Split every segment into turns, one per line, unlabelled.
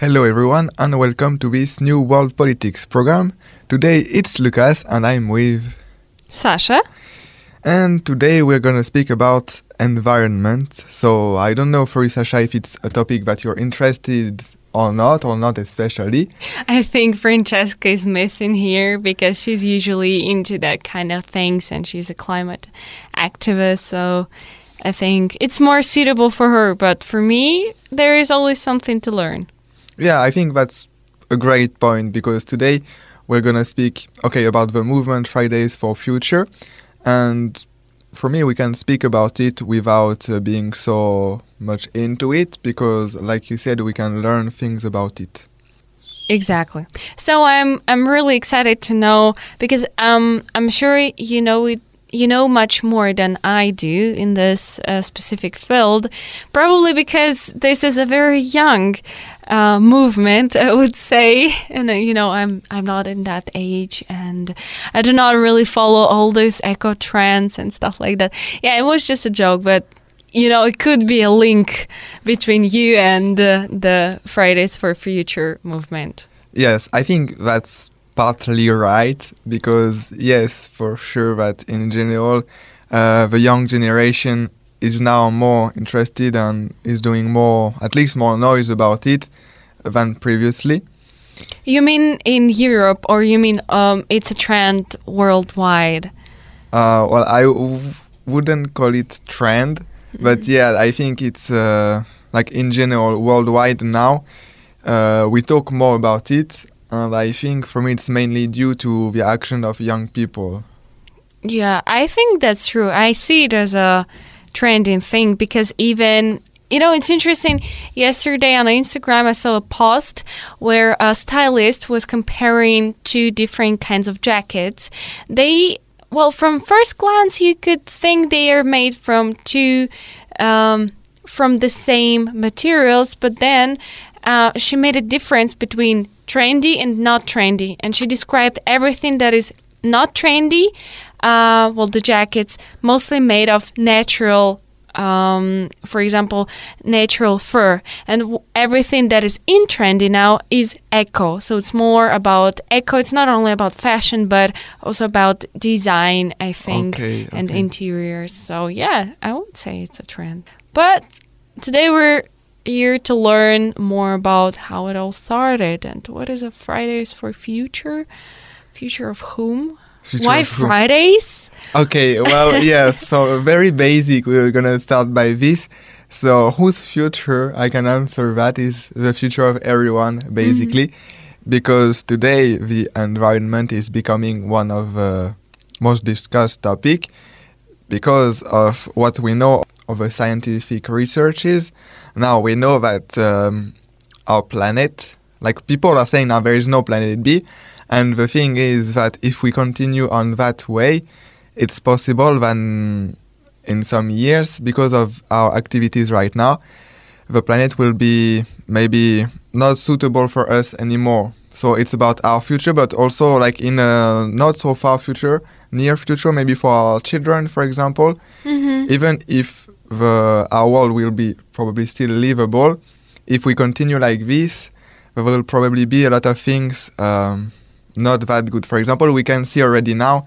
Hello, everyone, and welcome to this new World Politics program. Today it's Lucas, and I'm with
Sasha.
And today we're going to speak about environment. So I don't know for you, Sasha, if it's a topic that you're interested or not, or not especially.
I think Francesca is missing here because she's usually into that kind of things and she's a climate activist. So I think it's more suitable for her. But for me, there is always something to learn.
Yeah, I think that's a great point because today we're going to speak, okay, about the movement Fridays for Future. And for me, we can speak about it without uh, being so much into it because, like you said, we can learn things about it.
Exactly. So I'm I'm really excited to know because um I'm sure you know it you know much more than I do in this uh, specific field, probably because this is a very young uh, movement, I would say. And uh, you know, I'm I'm not in that age, and I do not really follow all those eco trends and stuff like that. Yeah, it was just a joke, but you know, it could be a link between you and uh, the Fridays for Future movement.
Yes, I think that's partly right because yes, for sure that in general, uh, the young generation is now more interested and is doing more, at least more noise about it than previously.
You mean in Europe, or you mean um, it's a trend worldwide?
Uh, well, I w- wouldn't call it trend, but yeah, I think it's uh, like in general worldwide now. Uh, we talk more about it, and I think for me it's mainly due to the action of young people.
Yeah, I think that's true. I see it as a trending thing because even you know it's interesting. Yesterday on instagram i saw a post where a stylist was comparing two different kinds of jackets. They well from first glance you could think they are made from two um, from the same materials but then uh, she made a difference between trendy and not trendy and she described everything that is not trendy uh, well the jackets mostly made of natural um, for example, natural fur, and w- everything that is in trendy now is eco. So it's more about eco. It's not only about fashion, but also about design, I think,
Okay,
and
okay.
interiors. So yeah, I would say it's a trend. But today we're here to learn more about how it all started and what is a Fridays for Future. Future of whom?
Future
Why
of who?
Fridays?
Okay, well, yes. So very basic. We're gonna start by this. So whose future? I can answer that is the future of everyone, basically, because today the environment is becoming one of the most discussed topic because of what we know of the scientific researches. Now we know that um, our planet, like people are saying now, there is no planet B, and the thing is that if we continue on that way, it's possible that in some years, because of our activities right now, the planet will be maybe not suitable for us anymore. So it's about our future, but also like in a not so far future, near future, maybe for our children, for example.
Mm-hmm.
Even if the our world will be probably still livable, if we continue like this, there will probably be a lot of things um, not that good. For example, we can see already now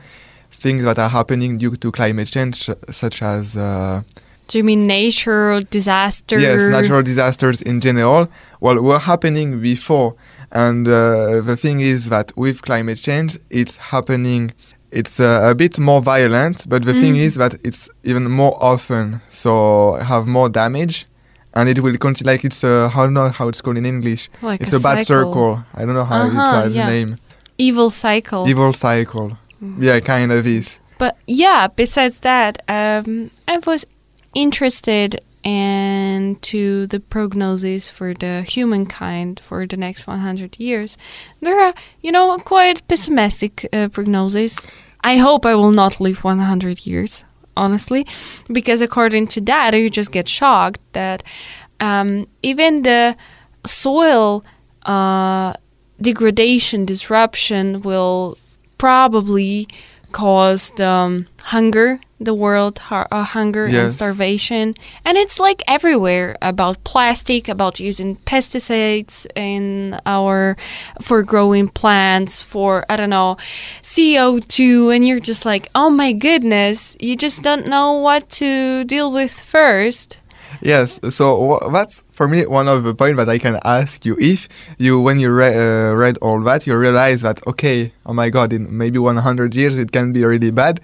things that are happening due to climate change, such as uh,
Do you mean natural disaster?
yes, natural disasters in general. Well, were happening before, and uh, the thing is that with climate change, it's happening. It's uh, a bit more violent, but the thing
Mhm.
is that it's even more often, so have more damage, and it will continue. Like it's a, I don't know how it's called in English.
Like
It's a, bad circle. I don't know how
Uh-huh,
it's uh, the
yeah.
name.
Evil cycle.
Evil cycle.
Mhm.
Yeah, kind of is.
But yeah, besides that, um, I was interested into the prognosis for the humankind for the next 100 years. There are, you know, quite pessimistic uh, prognosis. I hope I will not live 100 years, honestly, because according to that, you just get shocked that um, even the soil uh, degradation, disruption will probably caused um, hunger, the world uh, hunger and starvation, and it's like everywhere about plastic, about using pesticides in our for growing plants, for I don't know, CO two, and you're just like, oh my goodness, you just don't know what to deal with first.
Yes, so that's for me one of the points that I can ask you. If you, when you re- uh, read all that, you realize that okay, oh my God, in maybe 100 years it can be really bad.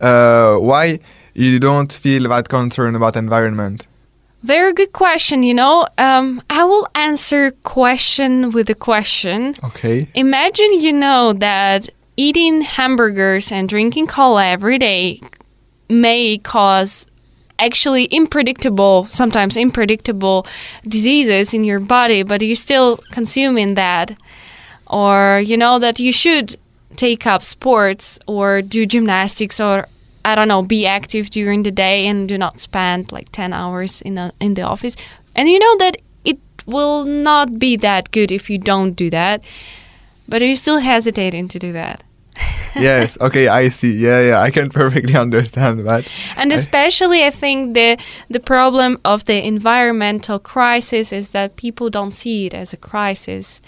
Uh, why you don't feel that concern about environment?
Very good question. You know, um, I will answer question with a question.
Okay.
Imagine you know that eating hamburgers and drinking cola every day may cause actually unpredictable, sometimes unpredictable diseases in your body, but you're still consuming that. Or you know that you should take up sports or do gymnastics or I don't know, be active during the day and do not spend like 10 hours in the in the office. And you know that it will not be that good if you don't do that. But you're still hesitating to do that.
yes. Okay. I see. Yeah. Yeah. I can perfectly understand that.
And especially, I think the the problem of the environmental crisis is that people don't see it as a crisis.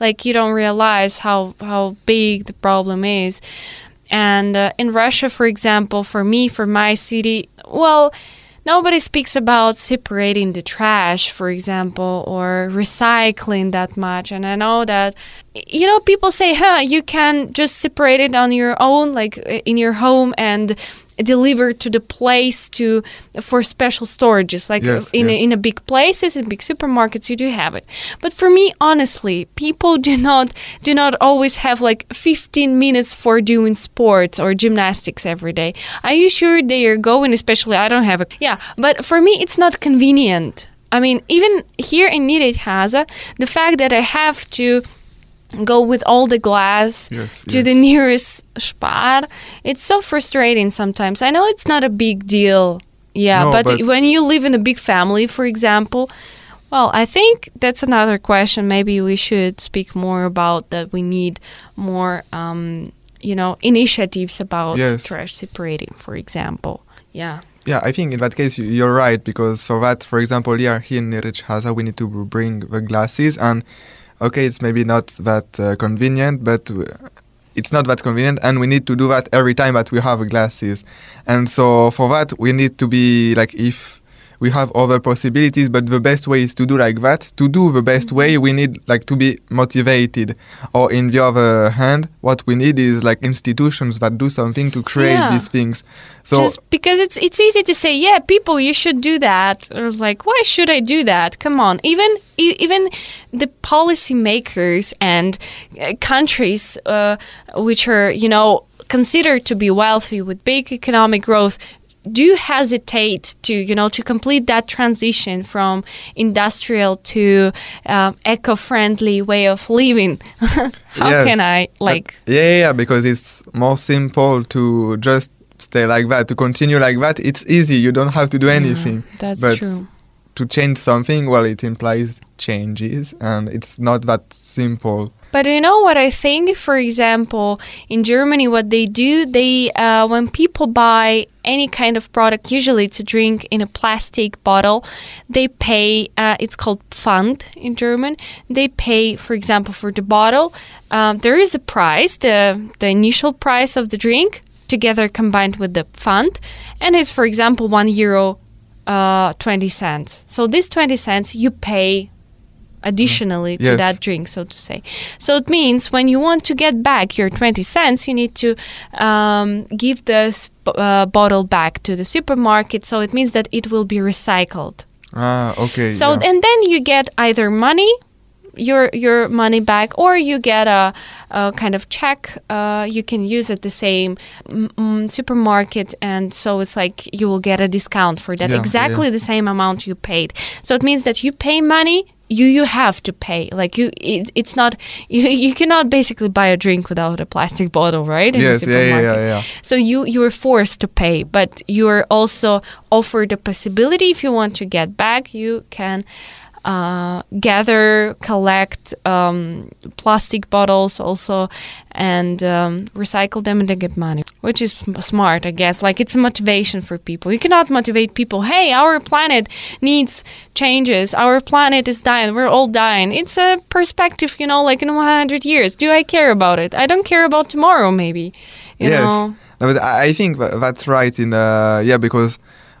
Like you don't realize how how big the problem is. And uh, in Russia, for example, for me, for my city, well, nobody speaks about separating the trash, for example, or recycling that much. And I know that, you know, people say, huh, you can just separate it on your own, like in your home and deliver to the place to for special storages. Like
Yes, uh,
in a, in a big places in big supermarkets you do have it. But for me honestly people do not do not always have like 15 minutes for doing sports or gymnastics every day. Are you sure they are going especially i don't have a yeah but for me it's not convenient. I mean even here in Nyíregyháza, the fact that i have to go with all the glass
Yes,
to the nearest spar. It's so frustrating sometimes. I know it's not a big deal yeah
No,
but,
but-
when you live in a big family for example well i think that's another question. Maybe we should speak more about that we need more um, you know initiatives about
Yes.
trash separating for example. Yeah.
Yeah, I think in that case you, you're right because for that, for example, here here in Nyíregyháza we need to bring the glasses, and okay, it's maybe not that uh, convenient, but it's not that convenient, and we need to do that every time that we have glasses, and so for that we need to be like if we have other possibilities, but the best way is to do like that. To do the best way, we need like to be motivated, or in the other hand, what we need is like institutions that do something to create
Yeah.
these things. So
just because it's it's easy to say yeah people you should do that i was like why should i do that come on even even the policymakers and uh, countries uh, which are you know considered to be wealthy with big economic growth do hesitate to you know to complete that transition from industrial to uh, eco-friendly way of living how
Yes.
can i like
yeah, yeah, yeah, because it's more simple to just stay like that, to continue like that. It's easy. You don't have to do anything.
that's
but
true
to change something, well, it implies changes, and it's not that simple.
But you know what I think? For example, in Germany, what they do, they uh, when people buy any kind of product, usually it's a drink in a plastic bottle, they pay. Uh, it's called Pfand in German. They pay, for example, for the bottle. Um, there is a price, the the initial price of the drink, together combined with the Pfand, and it's for example one euro. Uh, 20 cents. So this 20 cents you pay additionally to
Yes.
that drink, so to say. So it means when you want to get back your 20 cents, you need to um, give the uh, bottle back to the supermarket. So it means that it will be recycled.
Ah, okay.
So
yeah.
and then you get either money, your your money back, or you get a, a kind of check. Uh, you can use at the same mm, supermarket, and so it's like you will get a discount for that.
Yeah,
exactly the same amount you paid. So it means that you pay money. You you have to pay like you it, it's not you you cannot basically buy a drink without a plastic bottle right in the
yes, yeah, yeah,
supermarket.
yeah, yeah.
So you you are forced to pay, but you are also offered the possibility if you want to get back, you can uh, gather, collect um, plastic bottles also, and um, recycle them and they get money, which is smart, I guess. Like it's a motivation for people. You cannot motivate people. Hey, our planet needs changes. Our planet is dying. We're all dying. It's a perspective, you know, like in 100 years. Do I care about it? I don't care about tomorrow, maybe. You
Yes.
know.
No, but I think that's right. In uh, yeah, because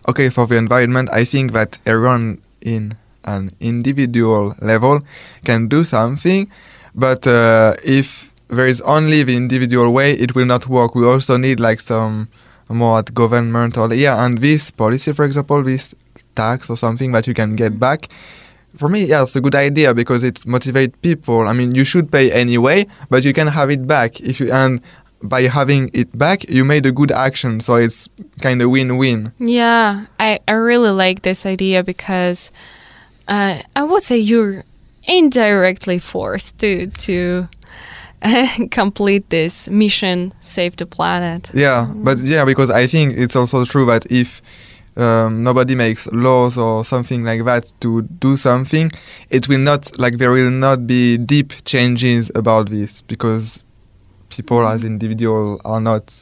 okay, for the environment, I think that everyone in an individual level can do something, but uh, if there is only the individual way, it will not work. We also need like some more at government or yeah, and this policy, for example, this tax or something that you can get back. For me, yeah, it's a good idea because it motivates people. I mean, you should pay anyway, but you can have it back if you and by having it back, you made a good action. So it's kind of win-win.
Yeah, I, I really like this idea because uh, I would say you're indirectly forced to to complete this mission, save the planet.
Yeah, but yeah, because I think it's also true that if um, nobody makes laws or something like that to do something, it will not like there will not be deep changes about this because people as individual are not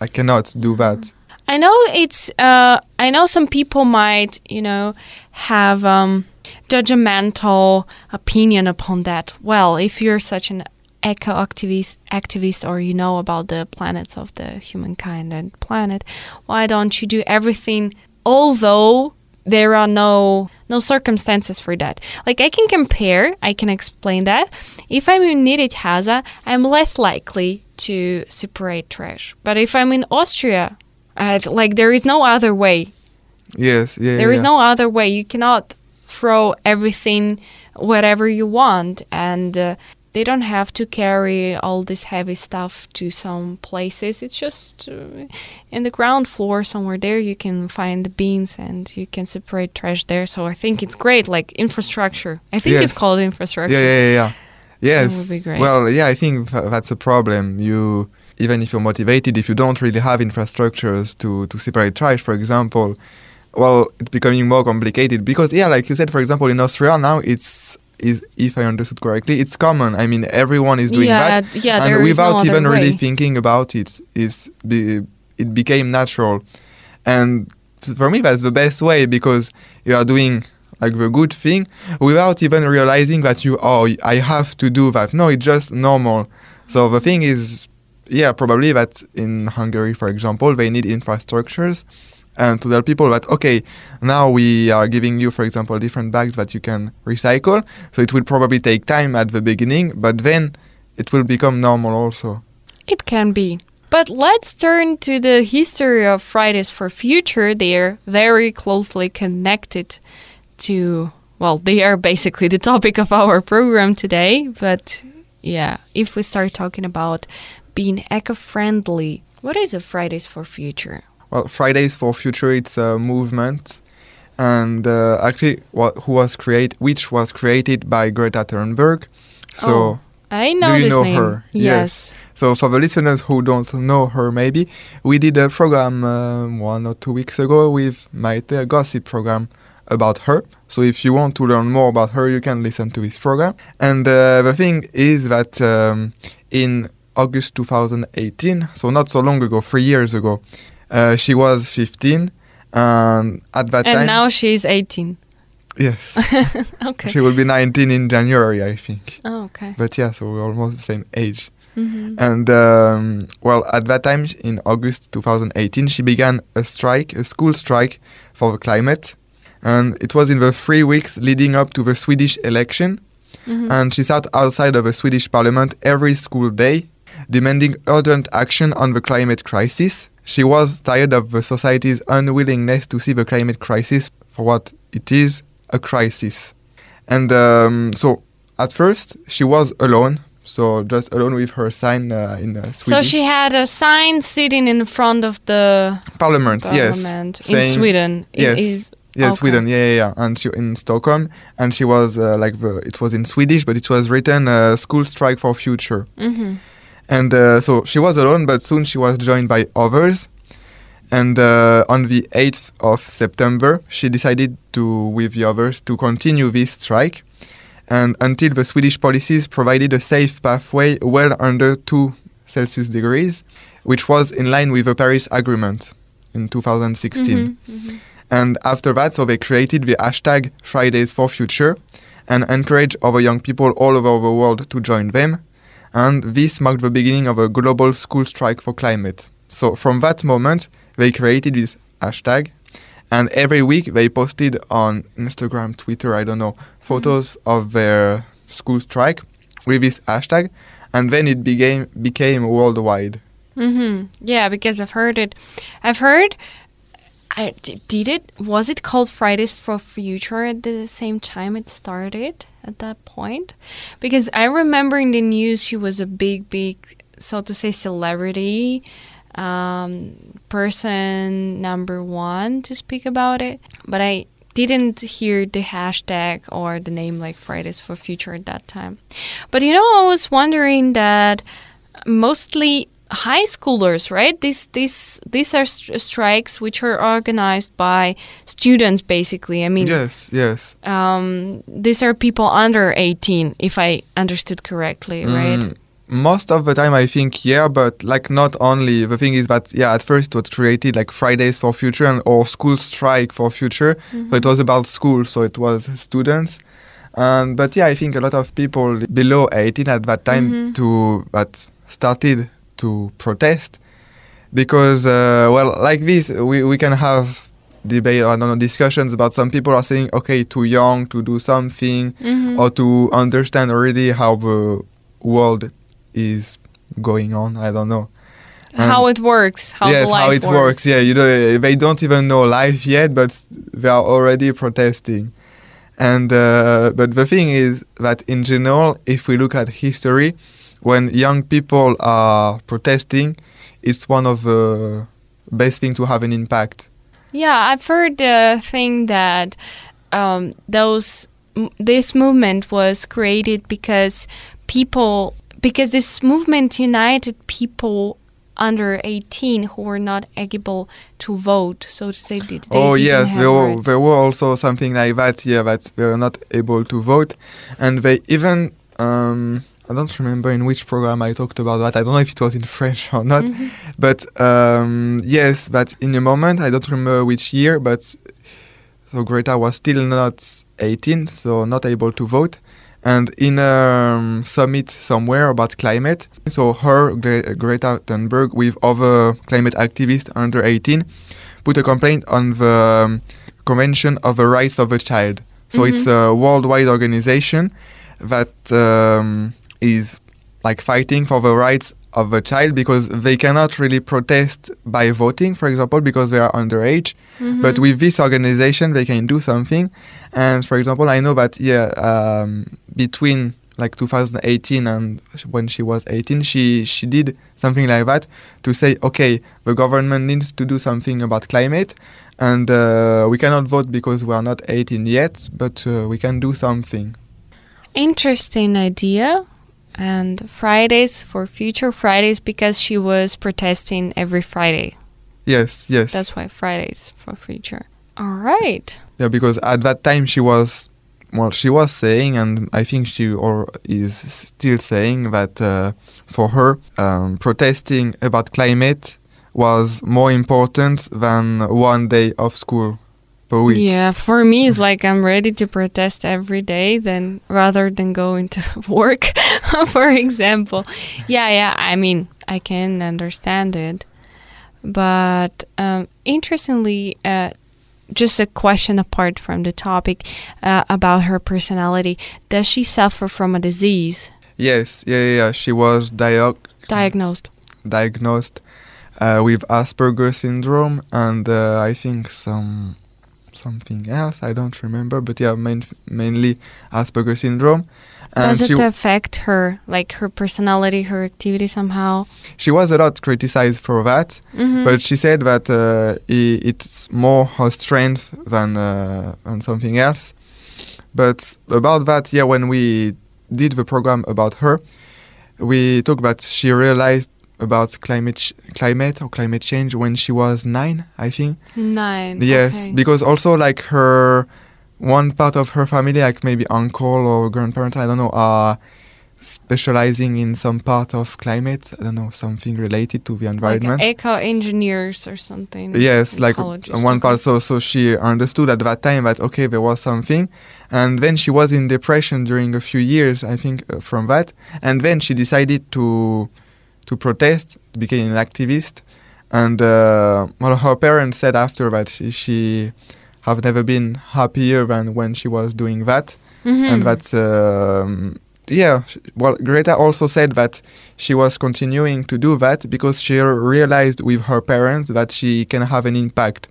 I cannot do that.
I know it's. Uh, I know some people might, you know, have um, judgmental opinion upon that. Well, if you're such an eco activist, activist, or you know about the planets of the humankind and planet, why don't you do everything? Although there are no no circumstances for that. Like I can compare, I can explain that. If I'm in Nyíregyháza, I'm less likely to separate trash. But if I'm in Austria, uh, like there is no other way.
Yes, yeah.
There
yeah,
is no other way. You cannot throw everything whatever you want and uh, they don't have to carry all this heavy stuff to some places. It's just uh, in the ground floor somewhere there you can find the bins and you can separate trash there. So I think it's great, like infrastructure. I think it's called infrastructure.
Yeah, yeah, yeah, yeah. Yes.
would be great.
Well, yeah, I think that's a problem. You even if you're motivated, if you don't really have infrastructures to to separate trash, for example, well, it's becoming more complicated because yeah, like you said, for example, in Austria now it's is if I understood correctly, it's common. I mean, everyone is doing
yeah,
that,
yeah,
and
no
without
other
even really thinking about it, is be, it became natural, and for me that's the best way because you are doing like the good thing without even realizing that you oh I have to do that. No, it's just normal. So the thing is, yeah, probably that in Hungary, for example, they need infrastructures and to tell people that okay, now we are giving you, for example, different bags that you can recycle. So it will probably take time at the beginning, but then it will become normal also.
It can be. But let's turn to the history of Fridays for Future. They are very closely connected to, well, they are basically the topic of our program today. But yeah, if we start talking about being eco friendly, what is a Fridays for Future?
Well, Fridays for Future, it's a movement, and uh, actually, what who was create, which was created by Greta Thunberg. So,
Oh, I know Do
you
this
know
name.
her?
Yes.
so for the listeners who don't know her, maybe we did a program um, one or two weeks ago with Maite, a gossip program about her. So if you want to learn more about her, you can listen to this program. And uh, the thing is that um, in August 2018, so not so long ago, three years ago, uh, she was 15, and at that
And
time, And
now she's 18.
yes,
Okay.
she will be 19 in January, I think.
oh, okay.
But yeah, so we're almost the same age.
hmm
And um, well, at that time, in August 2018, she began a strike, a school strike for the climate. And it was in the three weeks leading up to the Swedish election.
hmm
And she sat outside of the Swedish parliament every school day, demanding urgent action on the climate crisis. She was tired of the society's unwillingness to see the climate crisis for what it is a crisis. And um, so, at first, she was alone, so just alone with her sign uh, in uh, Swedish
So she had a sign sitting in front of the
parliament. Yes,
parliament in
saying-
Sweden.
Yes.
is-
Yeah,
Okay.
Sweden. Yeah, yeah, yeah. And she in Stockholm, and she was uh, like the. It was in Swedish, but it was written uh, "School Strike for Future."
Mhm.
And uh, so she was alone, but soon she was joined by others. And uh, on the 8th of September, she decided to, with the others, to continue this strike. And until the Swedish policies provided a safe pathway well under 2 Celsius degrees, which was in line with the Paris Agreement in 2016.
Mhm.
And after that, so they created the hashtag Fridays for Future and encouraged other young people all over the world to join them. And this marked the beginning of a global school strike for climate. So from that moment, they created this hashtag. And every week they posted on Instagram, Twitter, I don't know, photos of their school strike with this hashtag. And then it became became worldwide.
Mm-hmm. Yeah, because I've heard it. I've heard. I d- did it. Was it called Fridays for Future at the same time it started at that point? Because I remember in the news she was a big, big, so to say, celebrity um, person number one to speak about it. But I didn't hear the hashtag or the name like Fridays for Future at that time. But you know, I was wondering that mostly high schoolers, right? These these these are st- strikes which are organized by students, basically. I mean,
Yes, yes.
um, these are people under eighteen, if I understood correctly, right?
Mm, most of the time, I think, yeah, but like not only. The thing is that, yeah, at first it was created like Fridays for Future and or School Strike for Future. So it was about school, so it was students. Um, but yeah, I think a lot of people below 18 at that time
Mhm.
to that started to protest because, uh, well, like this, we, we can have debate or know, discussions about some people are saying, okay, too young to do something
Mhm.
or to understand already how the world is going on. I don't know.
how it works, how
yes,
life
how it works. Yeah, you know, they don't even know life yet, but they are already protesting. And uh, but the thing is that in general, if we look at history, when young people are protesting, it's one of the best thing to have an impact.
Yeah, I've heard the thing that um, those this movement was created because people because this movement united people under 18 who were not able to vote so to say they, they
oh yes, there were, there were also something like that. Yeah, that they were not able to vote, and they even um, I don't remember in which program I talked about that. I don't know if it was in French or not,
Mhm.
but um, yes, but in a moment I don't remember which year, but so Greta was still not 18, so not able to vote. And in a um, summit somewhere about climate, so her, Gre- Greta Thunberg, with other climate activists under 18, put a complaint on the um, Convention of the Rights of the Child. So
Mhm.
it's a worldwide organization that um, is like fighting for the rights of the child because they cannot really protest by voting, for example, because they are underage.
Mhm.
But with this organization, they can do something. And for example, I know that yeah, um, between like 2018 and when she was 18, she she did something like that to say, okay, the government needs to do something about climate, and uh, we cannot vote because we are not 18 yet, but uh, we can do something.
interesting idea and fridays for future fridays because she was protesting every friday.
Yes, yes.
that's why fridays for future. All right.
Yeah, because at that time she was, well, she was saying, and I think she or is still saying that uh, for her, um, protesting about climate was more important than one day of school per week.
Yeah, for me, it's like I'm ready to protest every day, then rather than going to work, for example. Yeah, yeah. I mean, I can understand it, but um, interestingly, uh, just a question apart from the topic uh, about her personality. Does she suffer from a disease
Yes, yeah, yeah, yeah. She was diag-
diagnosed?
diagnosed uh, with Asperger syndrome, and uh, I think some something else. I don't remember, but yeah, main, mainly Asperger syndrome. And
Does it affect her, like her personality, her activity somehow?
she was a lot criticized for that.
Mhm.
But she said that uh, it's more her strength than uh, than something else. But about that, yeah, when we did the program about her, we talked that she realized about climate ch- climate or climate change when she was nine, I think.
Nine.
Yes,
okay.
because also like her one part of her family, like maybe uncle or grandparents, I don't know, are specializing in some part of climate. I don't know, something related to the
like
environment.
eco engineers or something.
Yes, like one
okay.
part. So, so she understood at that time that okay, there was something, and then she was in depression during a few years, I think, uh, from that, and then she decided to to protest, became an activist, and uh, well, her parents said after that she, she have never been happier than when she was doing that,
Mhm.
and that. Um, yeah, well, Greta also said that she was continuing to do that because she realized with her parents that she can have an impact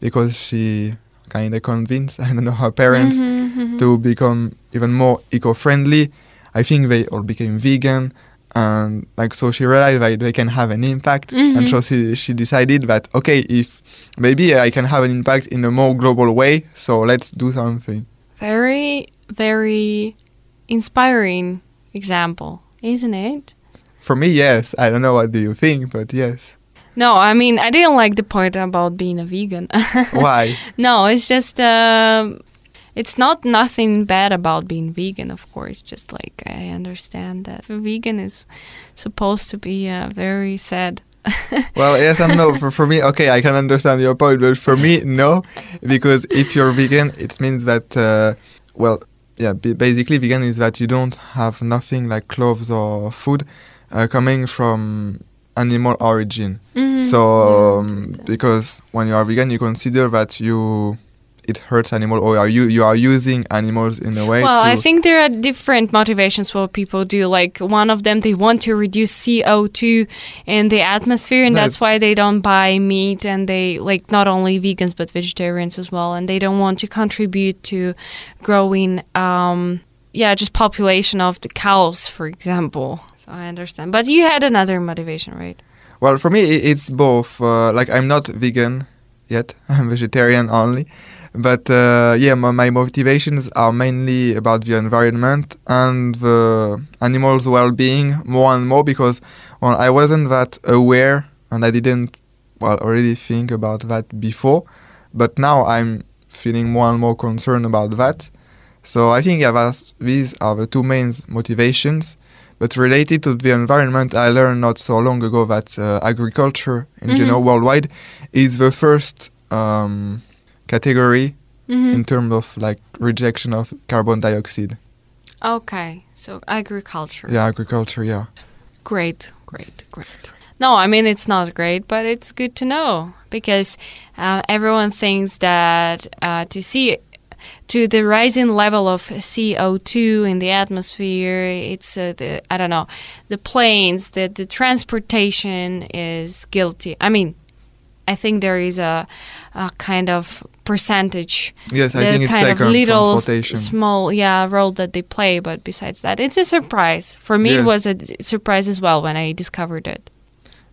because she kind of convinced, I don't know, her parents
Mhm, mhm.
to become even more eco-friendly. I think they all became vegan, and like so she realized that they can have an impact,
Mhm.
and so she she decided that okay, if maybe I can have an impact in a more global way, so let's do something.
Very, very inspiring example, isn't it?
For me, yes. I don't know what do you think, but yes.
No, I mean I didn't like the point about being a vegan.
Why?
no, it's just um, it's not nothing bad about being vegan. Of course, just like I understand that vegan is supposed to be uh, very sad.
Well, yes and no. For, for me, okay, I can understand your point, but for me, no, because if you're vegan, it means that, uh, well, yeah, b- basically, vegan is that you don't have nothing like clothes or food uh, coming from animal origin.
Mhm.
So,
Yeah,
um, because when you are vegan, you consider that you it hurts animal or are you you are using animals in a way.
Well, I think there are different motivations for what people do. Like one of them, they want to reduce CO2 in the atmosphere, and that's
That's-
why they don't buy meat. And they like not only vegans but vegetarians as well, and they don't want to contribute to growing, um, yeah, just population of the cows, for example. So I understand. But you had another motivation, right?
Well, for me, it's both. Uh, like, I'm not vegan yet, I'm vegetarian only. But uh, yeah, my, my motivations are mainly about the environment and the animals' well being more and more because well, I wasn't that aware and I didn't, well, already think about that before. But now I'm feeling more and more concerned about that. So I think yeah, that's, these are the two main motivations. But related to the environment, I learned not so long ago that uh, agriculture in
Mhm.
general worldwide is the first um, category
Mm-hmm.
in terms of like rejection of carbon dioxide.
Okay, so agriculture.
Yeah, agriculture. Yeah.
Great, great, great. No, I mean it's not great, but it's good to know because uh, everyone thinks that uh, to see to the rising level of CO two in the atmosphere, it's uh, the I don't know the planes, the the transportation is guilty. I mean, I think there is a, a kind of percentage
Yes, I think it's
kind of
second
little
transportation.
small yeah role that they play but besides that it's a surprise for me
Yeah.
it was a surprise as well when i discovered it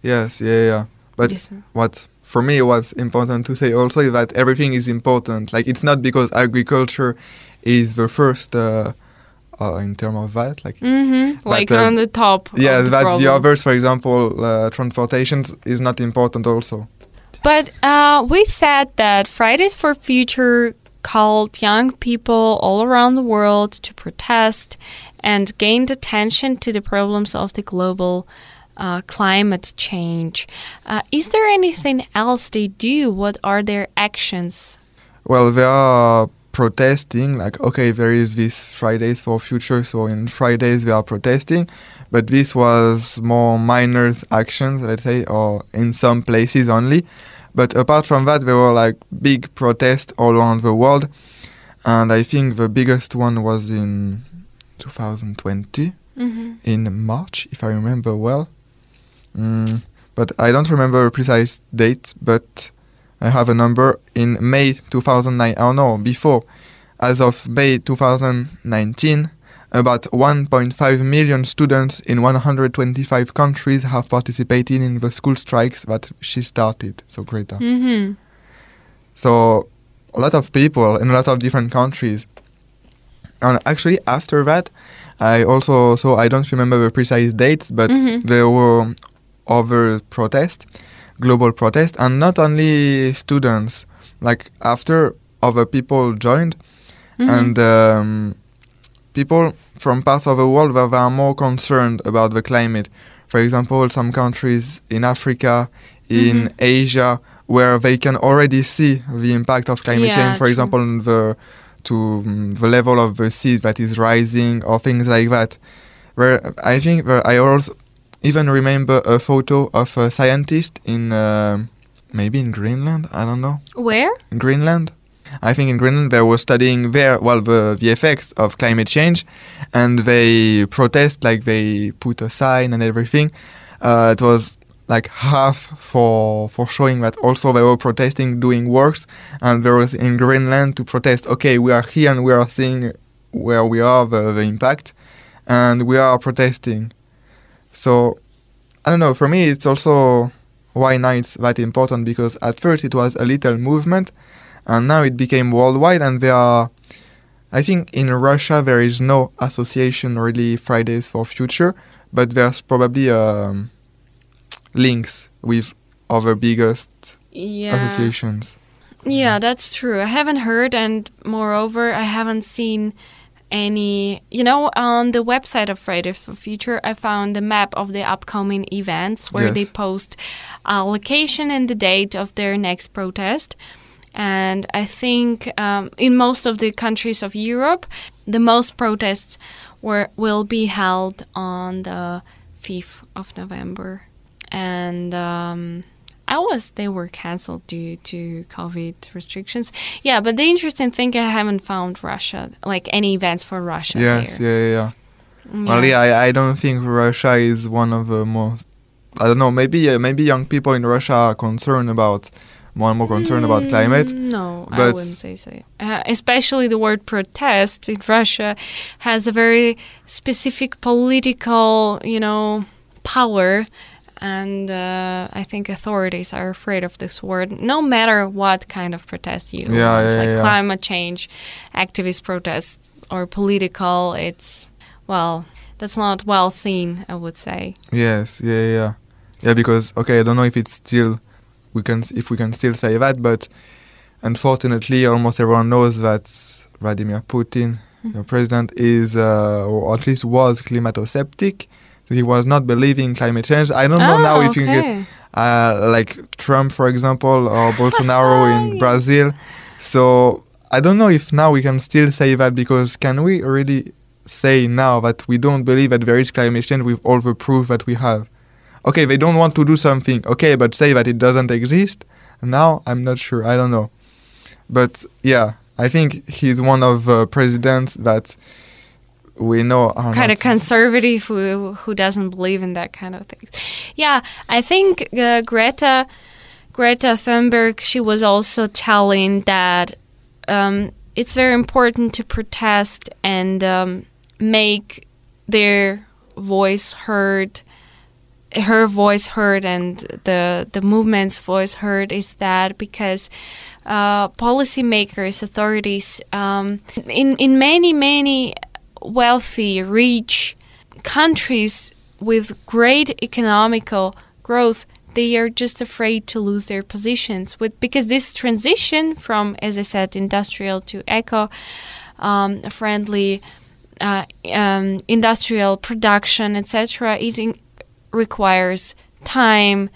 yes, yeah, yeah. But
Yes.
what for me was important to say also is that everything is important. Like it's not because agriculture is the first uh, uh, in terms of that. Like
mm-hmm. like
uh,
on the top
yeah,
of the
that's the others. For example, uh, transportations is not important also.
But uh, we said that fridays for future called young people all around the world to protest and gained attention to the problems of the global uh, climate change. Uh, is there anything else they do? What are their actions?
Well, they are protesting. Like, okay, there is this Fridays for Future, so in Fridays they are protesting, but this was more minor actions, let's say, or in some places only. But apart from that, there were like big protests all around the world, and I think the biggest one was in 2020
Mm-hmm.
in March, if I remember well. Mm, but I don't remember a precise date, but I have a number in May 2009. Oh no, before. As of May 2019, about 1.5 million students in 125 countries have participated in the school strikes that she started. So Greta.
Mm-hmm.
So a lot of people in a lot of different countries. And actually, after that, I also so I don't remember the precise dates, but
Mhm.
there were other protests, global protests, and not only students. Like after other people joined,
Mhm.
and um, people from parts of the world that are more concerned about the climate. For example, some countries in Africa, in
Mhm.
Asia, where they can already see the impact of climate
Yeah,
change. For
true.
example, the to um, the level of the sea that is rising, or things like that. Where I think where I also even remember a photo of a scientist in um maybe in Greenland. I don't know.
Where?
Greenland. I think in Greenland they were studying there, well, the, the effects of climate change, and they protest, like they put a sign and everything. Uh, it was like half for for showing that also they were protesting, doing works, and there was in Greenland to protest. Okay, we are here and we are seeing where we are the, the impact, and we are protesting. So I don't know. For me, it's also why now it's that important because at first it was a little movement, and now it became worldwide. And there are, I think, in Russia there is no association really Fridays for Future, but there's probably um, links with other biggest
Yeah.
associations.
Yeah, that's true. I haven't heard, and moreover, I haven't seen any. You know, on the website of Friday for Future, I found the map of the upcoming events where they post a location and the date of their next protest. And I think um, in most of the countries of Europe, the most protests were will be held on the fifth of November, and. Um, I was they were cancelled due to COVID restrictions. Yeah, but the interesting thing I haven't found Russia like any events for Russia.
Yes, yeah, yeah. yeah.
Mm,
Well, yeah, I, I don't think Russia is one of the most. I don't know. Maybe uh, maybe young people in Russia are concerned about more and more concerned about climate.
Mm, No, I
but-
wouldn't say so. Uh, especially the word protest in Russia has a very specific political, you know, power. And uh, I think authorities are afraid of this word, no matter what kind of protest you
Yeah,
want,
yeah,
like
yeah.
climate change, activist protests, or political. It's well, that's not well seen, I would say.
Yes, yeah, yeah. Yeah, because okay, I don't know if it's still we can if we can still say that, but unfortunately, almost everyone knows that Vladimir Putin,
Mm-hmm.
the president, is uh, or at least was climatosceptic. So he was not believing climate change. I don't know
Ah,
now if you can uh, like Trump, for example, or Bolsonaro in Brazil. So I don't know if now we can still say that because can we really say now that we don't believe that there is climate change with all the proof that we have? Okay, they don't want to do something. Okay, but say that it doesn't exist. Now I'm not sure. I don't know. But yeah, I think he's one of the presidents that we know
kind of conservative who who doesn't believe in that kind of things. Yeah, I think uh, Greta Greta Thunberg she was also telling that um, it's very important to protest and um, make their voice heard her voice heard and the the movement's voice heard is that because uh, policymakers, authorities um, in in many many wealthy, rich countries with great economical growth, they are just afraid to lose their positions with because this transition from, as I said, industrial to eco um, friendly uh, um, industrial production, etc. It in- requires time,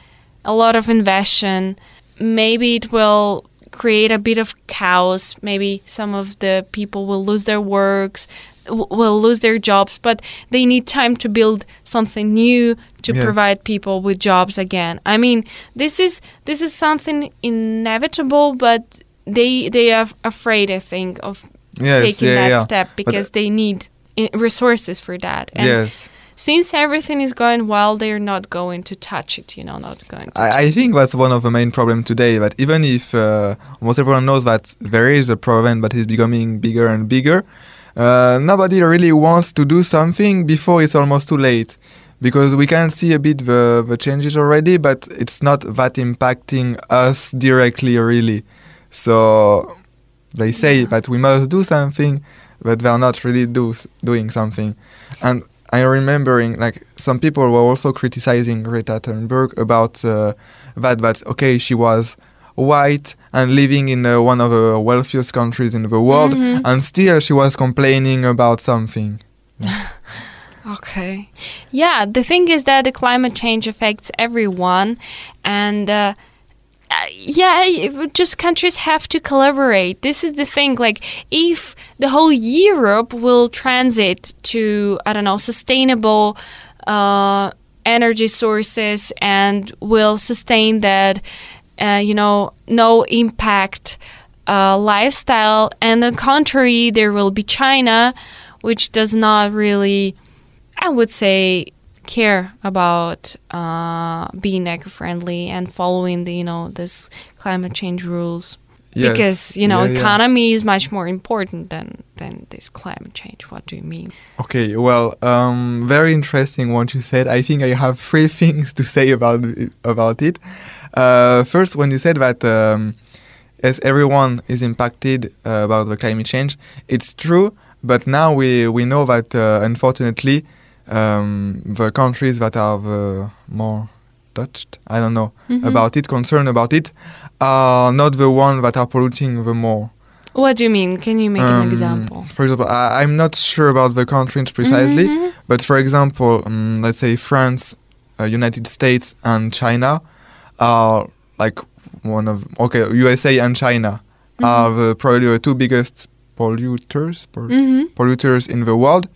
a lot of investment. Maybe it will create a bit of chaos. Maybe some of the people will lose their works, will lose their jobs, but they need time to build something new to
Yes.
provide people with jobs again. I mean, this is this is something inevitable, but they they are afraid, I think, of
yes,
taking
yeah,
that
yeah.
step because they need eh, resources for that. And
yes.
Since everything is going well, they're not going to touch it. You know, not going to.
I, I think that's one of the main problems today. That even if uh, almost everyone knows that there is a problem, but it's becoming bigger and bigger, uh, nobody really wants to do something before it's almost too late. Because we can see a bit the, the changes already, but it's not that impacting us directly, really. So they say
Yeah.
that we must do something, but they're not really do, doing something. And I'm remembering like some people were also criticizing Greta Thunberg about uh, that. That okay, she was white and living in uh, one of the wealthiest countries in the world,
Mhm.
and still she was complaining about something.
Okay. Yeah, the thing is that the climate change affects everyone, and uh, yeah, just countries have to collaborate. This is the thing. Like, if the whole Europe will transit to, I don't know, sustainable uh, energy sources and will sustain that, uh, you know, no impact uh, lifestyle, and on the contrary, there will be China, which does not really I would say care about uh, being eco-friendly and following the you know this climate change rules
Yes.
because you know
Yeah, yeah.
economy is much more important than than this climate change. What do you mean?
Okay, well, um, very interesting what you said. I think I have three things to say about it, about it. Uh, first, when you said that um, as everyone is impacted uh, about the climate change, it's true. But now we we know that uh, unfortunately, um, the countries that are the more touched, I don't know
Mhm.
about it, concerned about it, are not the ones that are polluting the more.
What do you mean? Can you make an
Um,
example?
For example, I, I'm not sure about the countries precisely.
Mhm.
But for example, um, let's say France, uh, United States, and China are like one of okay USA and China are the, probably the two biggest polluters pol-
Mhm.
polluters in the world,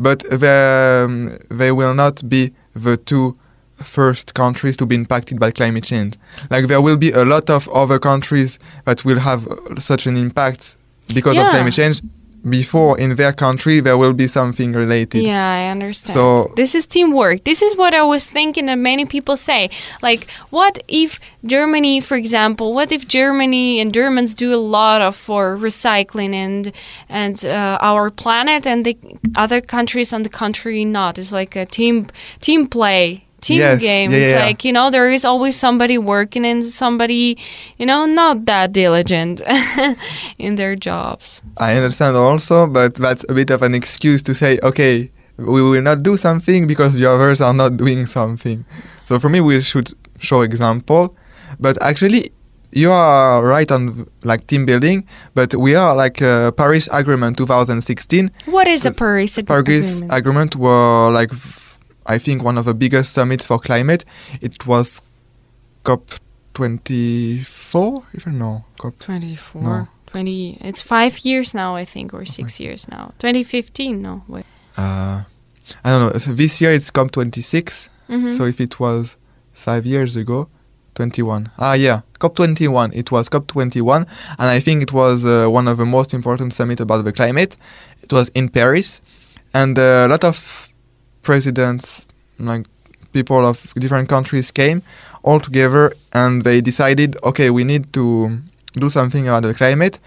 but they um, they will not be the two first countries to be impacted by climate change. Like there will be a lot of other countries that will have such an impact because of climate change. Before in their country there will be something related.
Yeah, I understand.
So-
this is teamwork. This is what I was thinking that many people say. Like, what if Germany, for example, what if Germany and Germans do a lot of for recycling and and uh, our planet, and the other countries on the contrary not? It's like a team team play. Team
Yes,
game.
yeah, yeah.
like, you know, there is always somebody working and somebody, you know, not that diligent in their jobs.
I understand also, but that's a bit of an excuse to say, okay, we will not do something because the others are not doing something. So for me, we should show example. But actually, you are right on like team building, but we are like uh, Paris Agreement 2016.
What is a Paris ag-
Paris
agreement?
Agreement were like, I think, one of the biggest summits for climate. It was COP 24, if I know, COP
24
No.
20 it's five years now i think or six years now 2015 no wait
uh, I don't know. So this year it's COP26.
Mhm.
So if it was five years ago, 21. Ah, yeah, COP21. It was COP21, and I think it was uh, one of the most important summit about the climate. It was in Paris, and uh, a lot of presidents, like people of different countries, came all together, and they decided, okay, we need to do something about the climate,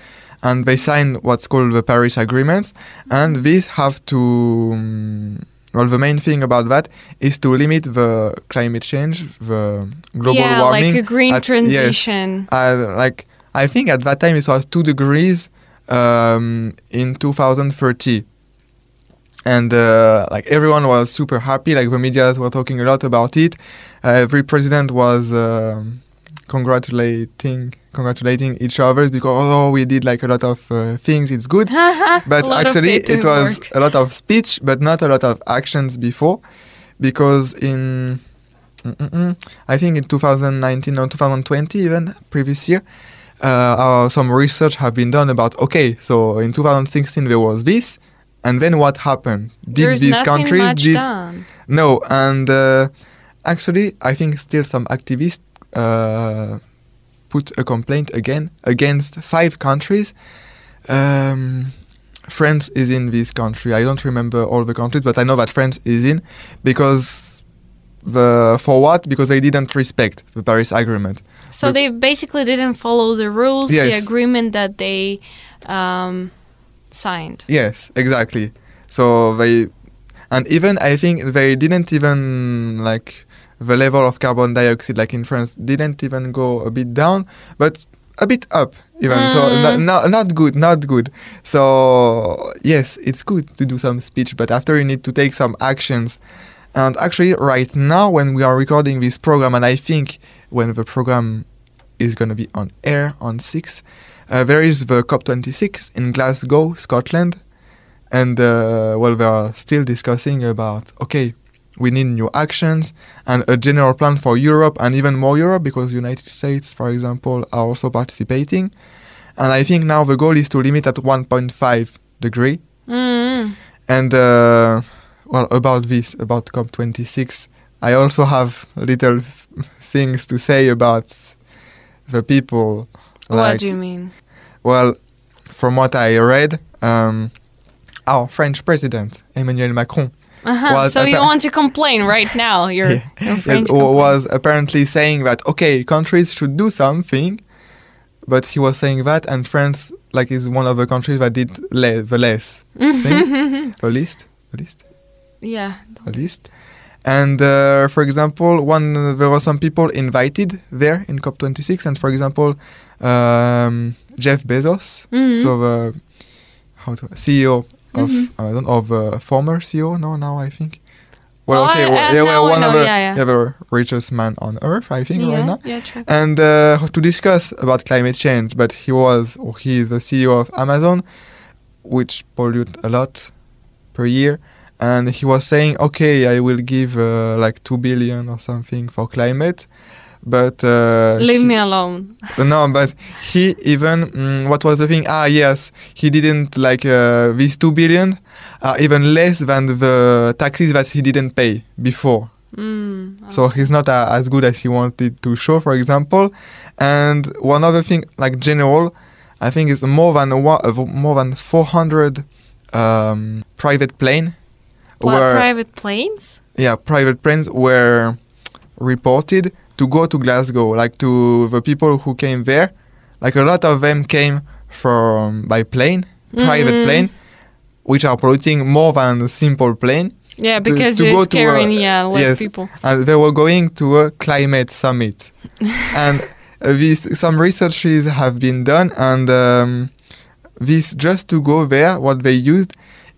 and they signed what's called the Paris Agreements, and these have to. um, well, the main thing about that is to limit the climate change, the global
yeah
warming.
like a green
at- yes. Uh, like I think at that time it was two degrees um, in 2030, and uh, like everyone was super happy. Like the media were talking a lot about it. Uh, every president was um, congratulating congratulating each other because oh we did like a lot of uh, things. It's good. But
A lot of
actually, it was a lot of speech, but not a lot of actions before, because in mm-mm-mm, I think in 2019 or 2020, even previous year, uh, uh, some research have been done about okay, so in 2016 there was this, and then what happened? Did
there's
these countries did
done
no? And uh, actually, I think still some activists uh, put a complaint again against five countries. Um, France is in this country. I don't remember all the countries, but I know that France is in because the for what? Because they didn't respect the Paris Agreement.
so
But-
they basically didn't follow the rules the agreement that they um, signed
Yes, exactly. So they, and even I think they didn't even like the level of carbon dioxide, like in France, didn't even go a bit down, but a bit up. even so mm. not, not not good not good so yes it's good to do some speech but after you need to take some actions and actually right now when we are recording this program and i think when the program is going to be on air on 6 uh, there is the cop26 in glasgow scotland and uh, well they are still discussing about okay we need new actions and a general plan for Europe and even more Europe because the United States, for example, are also participating. And I think now the goal is to limit at 1.5 degree.
Mm.
And uh, well, about this, about COP26, I also have little f- things to say about the people.
what do you mean?
Well, from what I read, um, our French president, Emmanuel Macron,
Uh-huh. So you want to complain right now? You're,
Yeah. yes,
French
wa-
complain.
was apparently saying that okay, countries should do something, but he was saying that, and France like is one of the countries that did le- the less things, the least, the least,
yeah.
the least. And uh, for example, one there were some people invited there in COP26, and for example, um, Jeff Bezos,
Mhm.
so the how to CEO of
Mhm.
Amazon, of uh, former CEO, no, now I think. Well,
Oh,
okay, well, yeah, well,
I
one of the
yeah, yeah.
the richest man on earth, I think,
yeah,
right now,
yeah, true.
and uh, to discuss about climate change. But he was, or he is the CEO of Amazon, which pollute a lot per year, and he was saying, okay, I will give uh, like two billion or something for climate, but uh,
Leave
he-
me alone.
no, but he even mm, what was the thing? Ah, yes, he didn't like uh, these two billion are even less than the taxes that he didn't pay before.
Mm,
So he's not uh, as good as he wanted to show, for example. And one other thing, like general, I think is more than uh, more than four hundred um, private plane
What,
were
private planes?
yeah private planes were reported to go to Glasgow, like to the people who came there. Like a lot of them came from by plane, private
Mhm.
plane, which are polluting more than a simple plane.
Yeah,
To-
because
to go
it's
to, uh,
carrying yeah less
yes.
people.
and they were going to a climate summit. and uh, this, some researches have been done, and um, this just to go there, what they used,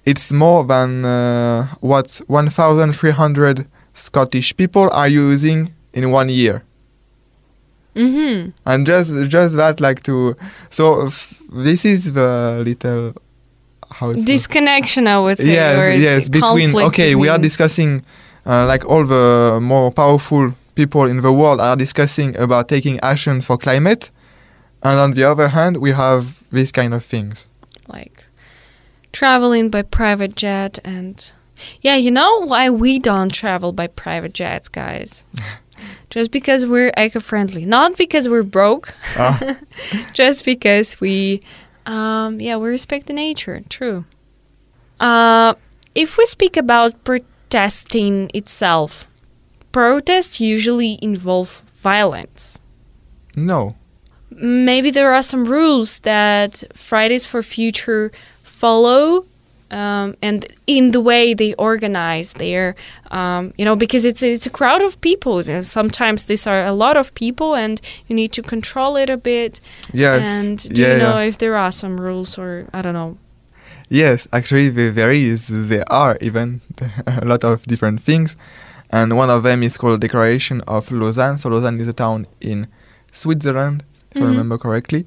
it's more than uh, what 1,300 Scottish people are using in one year.
Mm-hmm.
And just just that, like to so f- this is the little how it's
Disconnection, I would say.
yes, yes. Between okay, we are discussing uh, like all the more powerful people in the world are discussing about taking actions for climate, and on the other hand, we have these kind of things.
like traveling by private jet and yeah you know why we don't travel by private jets guys just because we're eco-friendly. Not because we're broke.
Ah.
just because we um yeah we respect the nature. True. Uh if we speak about protesting itself protests usually involve violence.
No,
maybe there are some rules that Fridays for Future follow. Um, and in the way they organize their, um, you know, because it's it's a crowd of people. And sometimes these are a lot of people, and you need to control it a bit.
yes,
And do
yeah,
you know
yeah.
if there are some rules, or I don't know?
yes. Actually, there is there are even a lot of different things, and one of them is called Declaration of Lausanne. So Lausanne is a town in Switzerland, if I
Mhm.
remember correctly.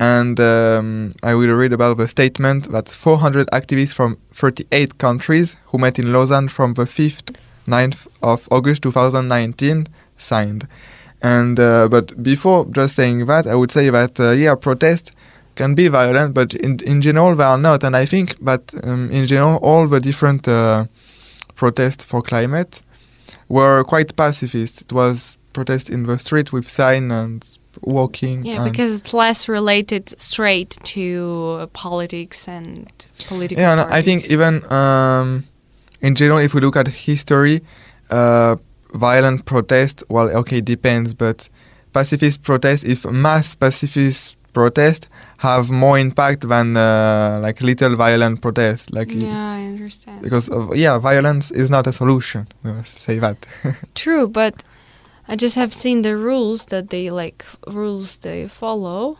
And um, I will read about the statement that 400 activists from 38 countries who met in Lausanne from the 5th, 9th of August 2019 signed. And uh, but before just saying that, I would say that uh, yeah, protest can be violent, but in in general they are not. And I think that um, in general all the different uh, protests for climate were quite pacifist. It was protest in the street with sign and walking.
Yeah, because it's less related straight to politics and political.
yeah, and I think even um, in general, if we look at history, uh, violent protest, well, okay, depends, but pacifist protest, if mass pacifist protest have more impact than uh, like little violent protest, like
Yeah, I understand.
because of, yeah, violence is not a solution. We must say that.
True, but I just have seen the rules that they like rules they follow.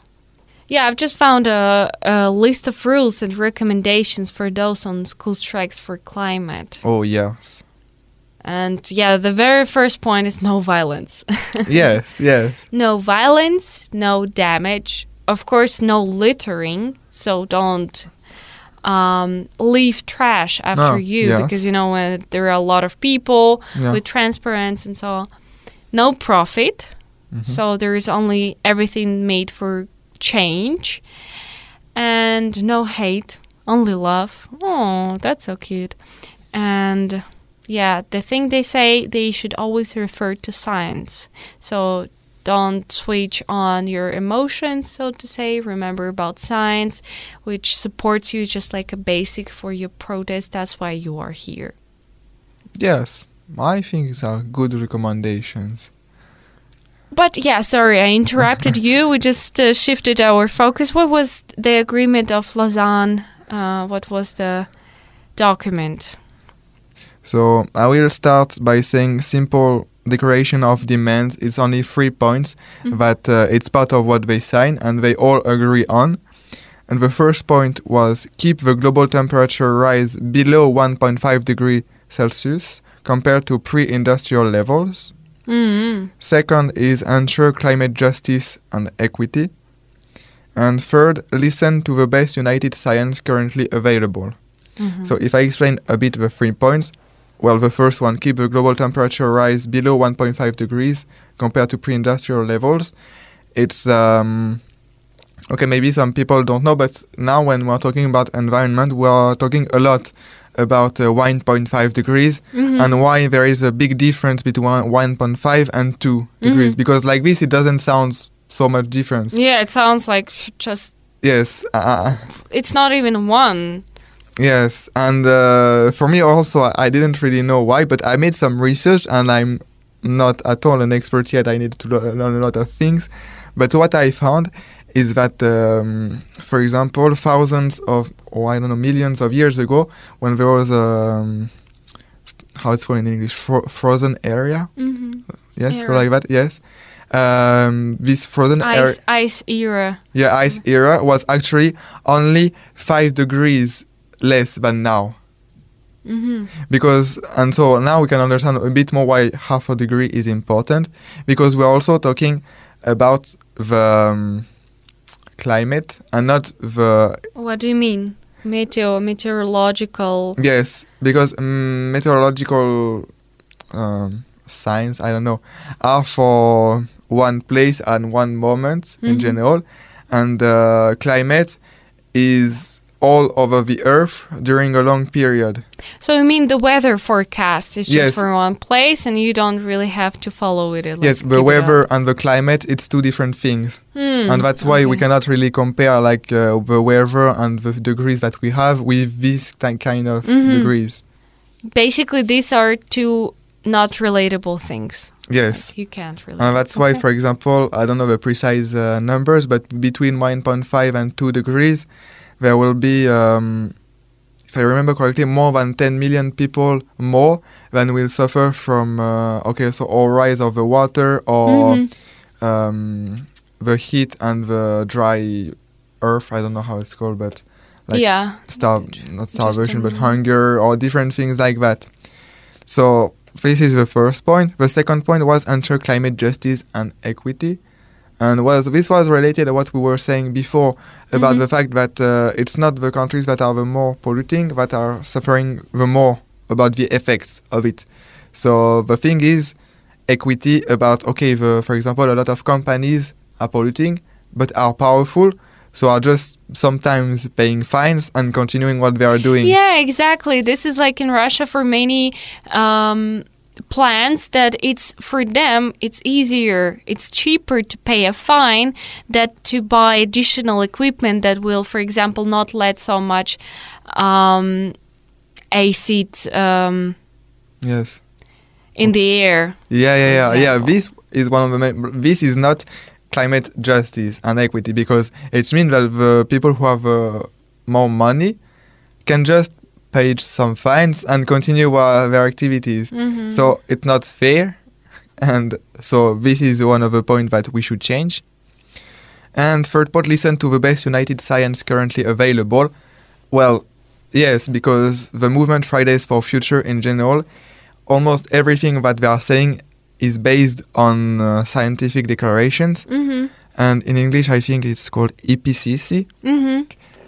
Yeah, I've just found a, a list of rules and recommendations for those on school strikes for climate.
Oh yes,
And yeah, the very first point is no violence.
yes, yes,
no violence, no damage. Of course, no littering. So don't um, leave trash after
No,
you
yes.
because you know when there are a lot of people
yeah.
with transparents and so on. No profit.
Mhm.
So there is only everything made for change. And no hate, only love. Oh, that's so cute. And yeah, the thing they say they should always refer to science. So don't switch on your emotions, so to say. Remember about science, which supports you just like a basic for your protest. That's why you are here.
yes. I think these are good recommendations.
But yeah, sorry, I interrupted you. We just uh, shifted our focus. What was the agreement of Lausanne? Uh, what was the document?
So I will start by saying simple declaration of demands. It's only three points
Mhm.
that uh, it's part of what they sign and they all agree on. And the first point was keep the global temperature rise below 1.5 degree Celsius compared to pre-industrial levels.
Mm-hmm.
Second is ensure climate justice and equity. And third, listen to the best united science currently available.
Mm-hmm.
So if I explain a bit the three points, well, the first one, keep the global temperature rise below 1.5 degrees compared to pre-industrial levels. It's um, okay. Maybe some people don't know, but now when we're talking about environment, we are talking a lot about uh, 1.5 degrees
Mhm.
and why there is a big difference between 1.5 and 2 degrees.
Mhm.
Because like this, it doesn't sound so much difference.
yeah, it sounds like just
Yes. Uh,
it's not even one.
Yes, and uh, for me also, I didn't really know why, but I made some research, and I'm not at all an expert yet. I need to learn a lot of things, but what I found is that, um, for example, thousands of, or I don't know, millions of years ago, when there was um, how it's called in English, fro- frozen area.
Mm-hmm.
Yes,
Era.
like that. Yes. Um, this frozen
Ice, ice era.
yeah, ice era was actually only five degrees less than now.
Mm-hmm.
because and so now we can understand a bit more why half a degree is important because we're also talking about the um, climate and not the
What do you mean? Meteo, meteorological.
yes because um, meteorological um, signs i don't know are for one place and one moment in
Mhm.
general and uh, climate is all over the earth during a long period
So you mean the weather forecast is just
Yes.
for one place, and you don't really have to follow it. like,
yes the weather and the climate it's two different things.
Hmm,
and that's why we cannot really compare like uh, the weather and the degrees that we have with these ti- kind of
Mhm.
degrees.
Basically, these are two not relatable things.
Yes.
Like, you can't relate.
And that's why, for example, I don't know the precise uh, numbers, but between 1.5 and 2 degrees, there will be, um, if I remember correctly, more than 10 million people more than will suffer from, uh, okay, so or rise of the water or
Mhm.
um, the heat and the dry earth. I don't know how it's called, but like
yeah.
star not starvation but hunger or different things like that so this is the first point the second point was ensure climate justice and equity and was this was related to what we were saying before about
Mhm.
the fact that uh, it's not the countries that are the more polluting that are suffering the more about the effects of it so the thing is equity about okay the, for example a lot of companies are polluting but are powerful so are just sometimes paying fines and continuing what they are doing
Yeah, exactly. This is like in Russia for many um, plants that it's for them it's easier, it's cheaper to pay a fine that to buy additional equipment that will, for example, not let so much um, acid um,
yes.
in the air.
yeah yeah yeah. Yeah this is one of the main this is not climate justice and equity because it means that the people who have uh, more money can just pay some fines and continue uh, their activities
Mhm.
So it's not fair, and so this is one of the points that we should change. And third point, listen to the best united science currently available. Well, yes, because the movement Fridays for Future in general, almost everything that they are saying is based on uh, scientific declarations.
Mm-hmm.
And in English, I think it's called IPCC,
Mm-hmm.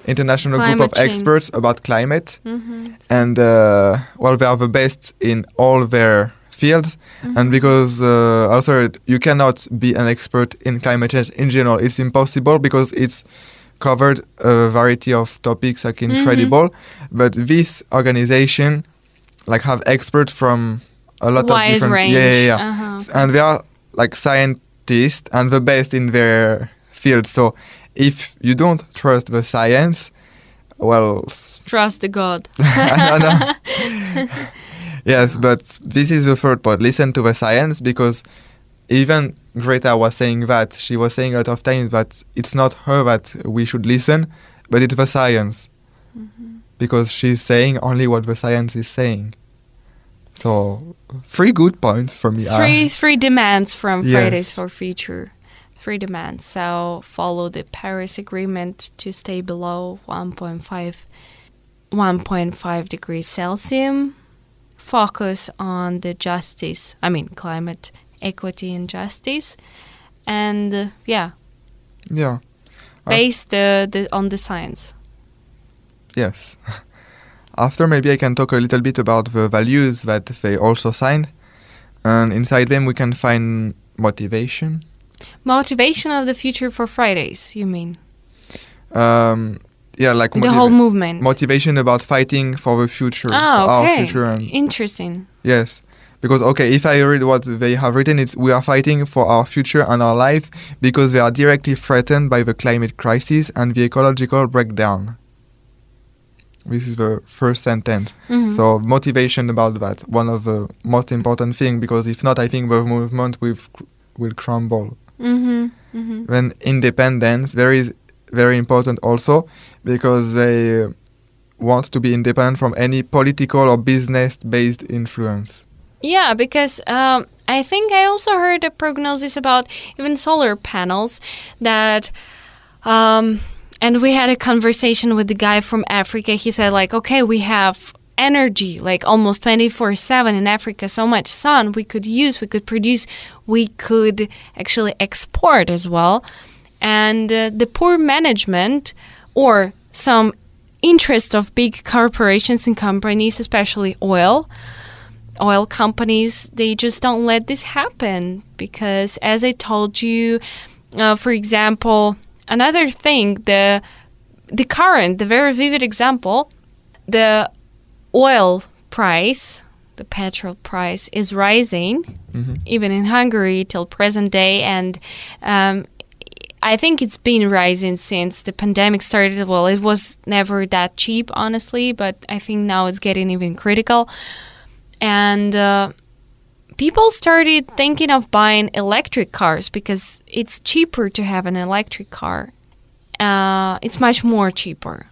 International
Climate
Group of
change.
Experts about Climate.
Mm-hmm.
And uh, well, they are the best in all their fields.
Mm-hmm.
And because uh, also you cannot be an expert in climate change in general, it's impossible because it's covered a variety of topics like
Mm-hmm.
incredible. But this organization like have experts from a lot
Wide
of different
range.
yeah yeah, yeah.
Uh-huh.
And they are like scientists and the best in their field. So if you don't trust the science, well,
Trust the God.
Yes, but this is the third point. Listen to the science because even Greta was saying that. She was saying a lot of times that it's not her that we should listen, but it's the science. Mm-hmm. Because she's saying only what the science is saying. So, three good points for me.
Three three demands from
Yes.
Fridays for Future. Three demands. So follow the Paris Agreement to stay below 1.5 1.5 degrees Celsius. Focus on the justice. I mean climate equity and justice. And uh, yeah,
yeah. Uh,
base the, the on the science.
Yes. After, maybe I can talk a little bit about the values that they also signed. And inside them, we can find motivation.
Motivation of the future for Fridays, you mean?
Um, yeah, like
the whole movement.
motivation about fighting for the future,
Ah,
for our future. And
Interesting.
yes, because okay, if I read what they have written, it's we are fighting for our future and our lives because they are directly threatened by the climate crisis and the ecological breakdown. This is the first sentence.
Mhm.
So motivation about that, one of the most important thing, because if not, I think the movement will will crumble.
Mm-hmm. Mm-hmm.
Then independence, very is very important also, because they want to be independent from any political or business-based influence.
Yeah, because um, I think I also heard a prognosis about even solar panels that. Um, and we had a conversation with the guy from Africa. He said, like, okay, we have energy, like almost 24 7 in Africa, so much sun we could use, we could produce, we could actually export as well. And uh, the poor management or some interest of big corporations and companies, especially oil, oil companies they just don't let this happen because as i told you uh, for example another thing the the current the very vivid example the oil price the petrol price is rising even in hungary till present day and um, I think it's been rising since the pandemic started. Well, it was never that cheap, honestly, but I think now it's getting even critical and uh, people started thinking of buying electric cars because it's cheaper to have an electric car. Uh, it's much more cheaper.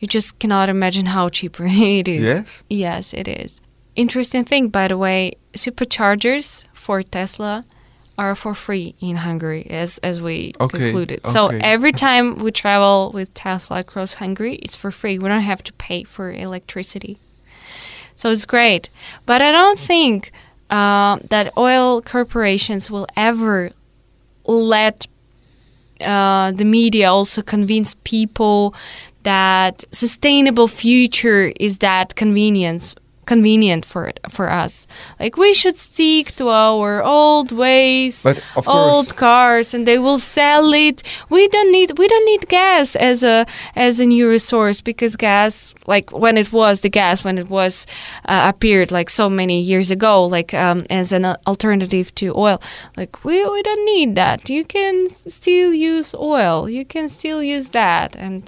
You just cannot imagine how cheaper it is.
Yes?
Yes, it is. Interesting thing, by the way, superchargers for Tesla are for free in Hungary, as as we
Okay,
concluded. So every time we travel with Tesla across Hungary, it's for free. We don't have to pay for electricity. So it's great. But I don't think uh, that oil corporations will ever let uh, the media also convince people that sustainable future is that convenience convenient for for us. Like we should stick to our old ways,
But of
old cars, and they will sell it. We don't need we don't need gas as a as a new resource because gas, like when it was the gas when it was uh, appeared like so many years ago, like um, as an alternative to oil. Like we we don't need that. You can still use oil. You can still use that, and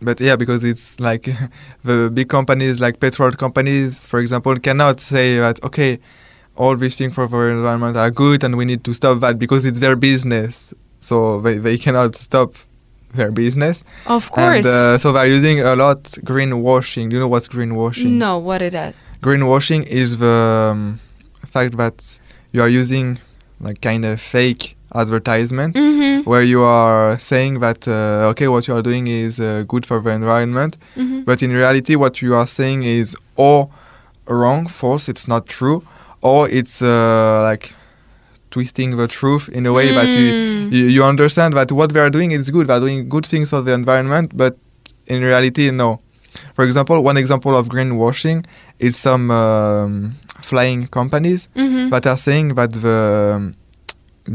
but yeah, because it's like the big companies, like petrol companies, for example, cannot say that okay, all these things for the environment are good and we need to stop that because it's their business. So they, they cannot stop their business.
of course.
And uh, so they're using a lot greenwashing. Do you know what's greenwashing?
no, what is that?
Greenwashing is the um, fact that you are using like kind of fake advertisement
Mm-hmm.
where you are saying that uh, okay what you are doing is uh, good for the environment
Mm-hmm.
but in reality what you are saying is or wrong false it's not true or it's uh, like twisting the truth in a way that you,
Mm.
you you understand that what they are doing is good they're doing good things for the environment but in reality no for example one example of greenwashing is some um, flying companies
Mm-hmm.
that are saying that the um,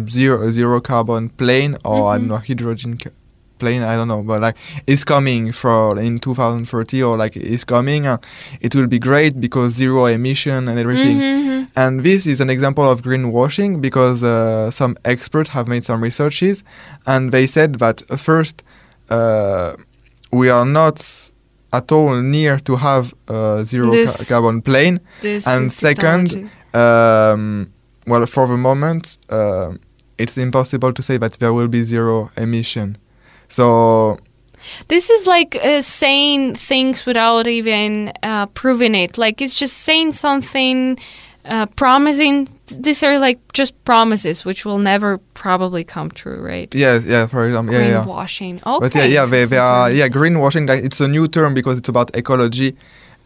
zero zero carbon plane or I don't know hydrogen ca- plane I don't know but like it's coming for in 2030 or like it's coming uh, it will be great because zero emission and everything.
Mhm.
and this is an example of greenwashing because uh, some experts have made some researches and they said that uh, first uh, we are not at all near to have a zero ca- carbon plane. And second, um, well, for the moment, uh, it's impossible to say that there will be zero emission. So
This is like uh, saying things without even uh, proving it. Like it's just saying something, uh, promising. These are like just promises, which will never probably come true, right?
yeah, yeah, for example, yeah, yeah.
Greenwashing. Okay.
But yeah, yeah, they, they are yeah greenwashing. Like, it's a new term because it's about ecology,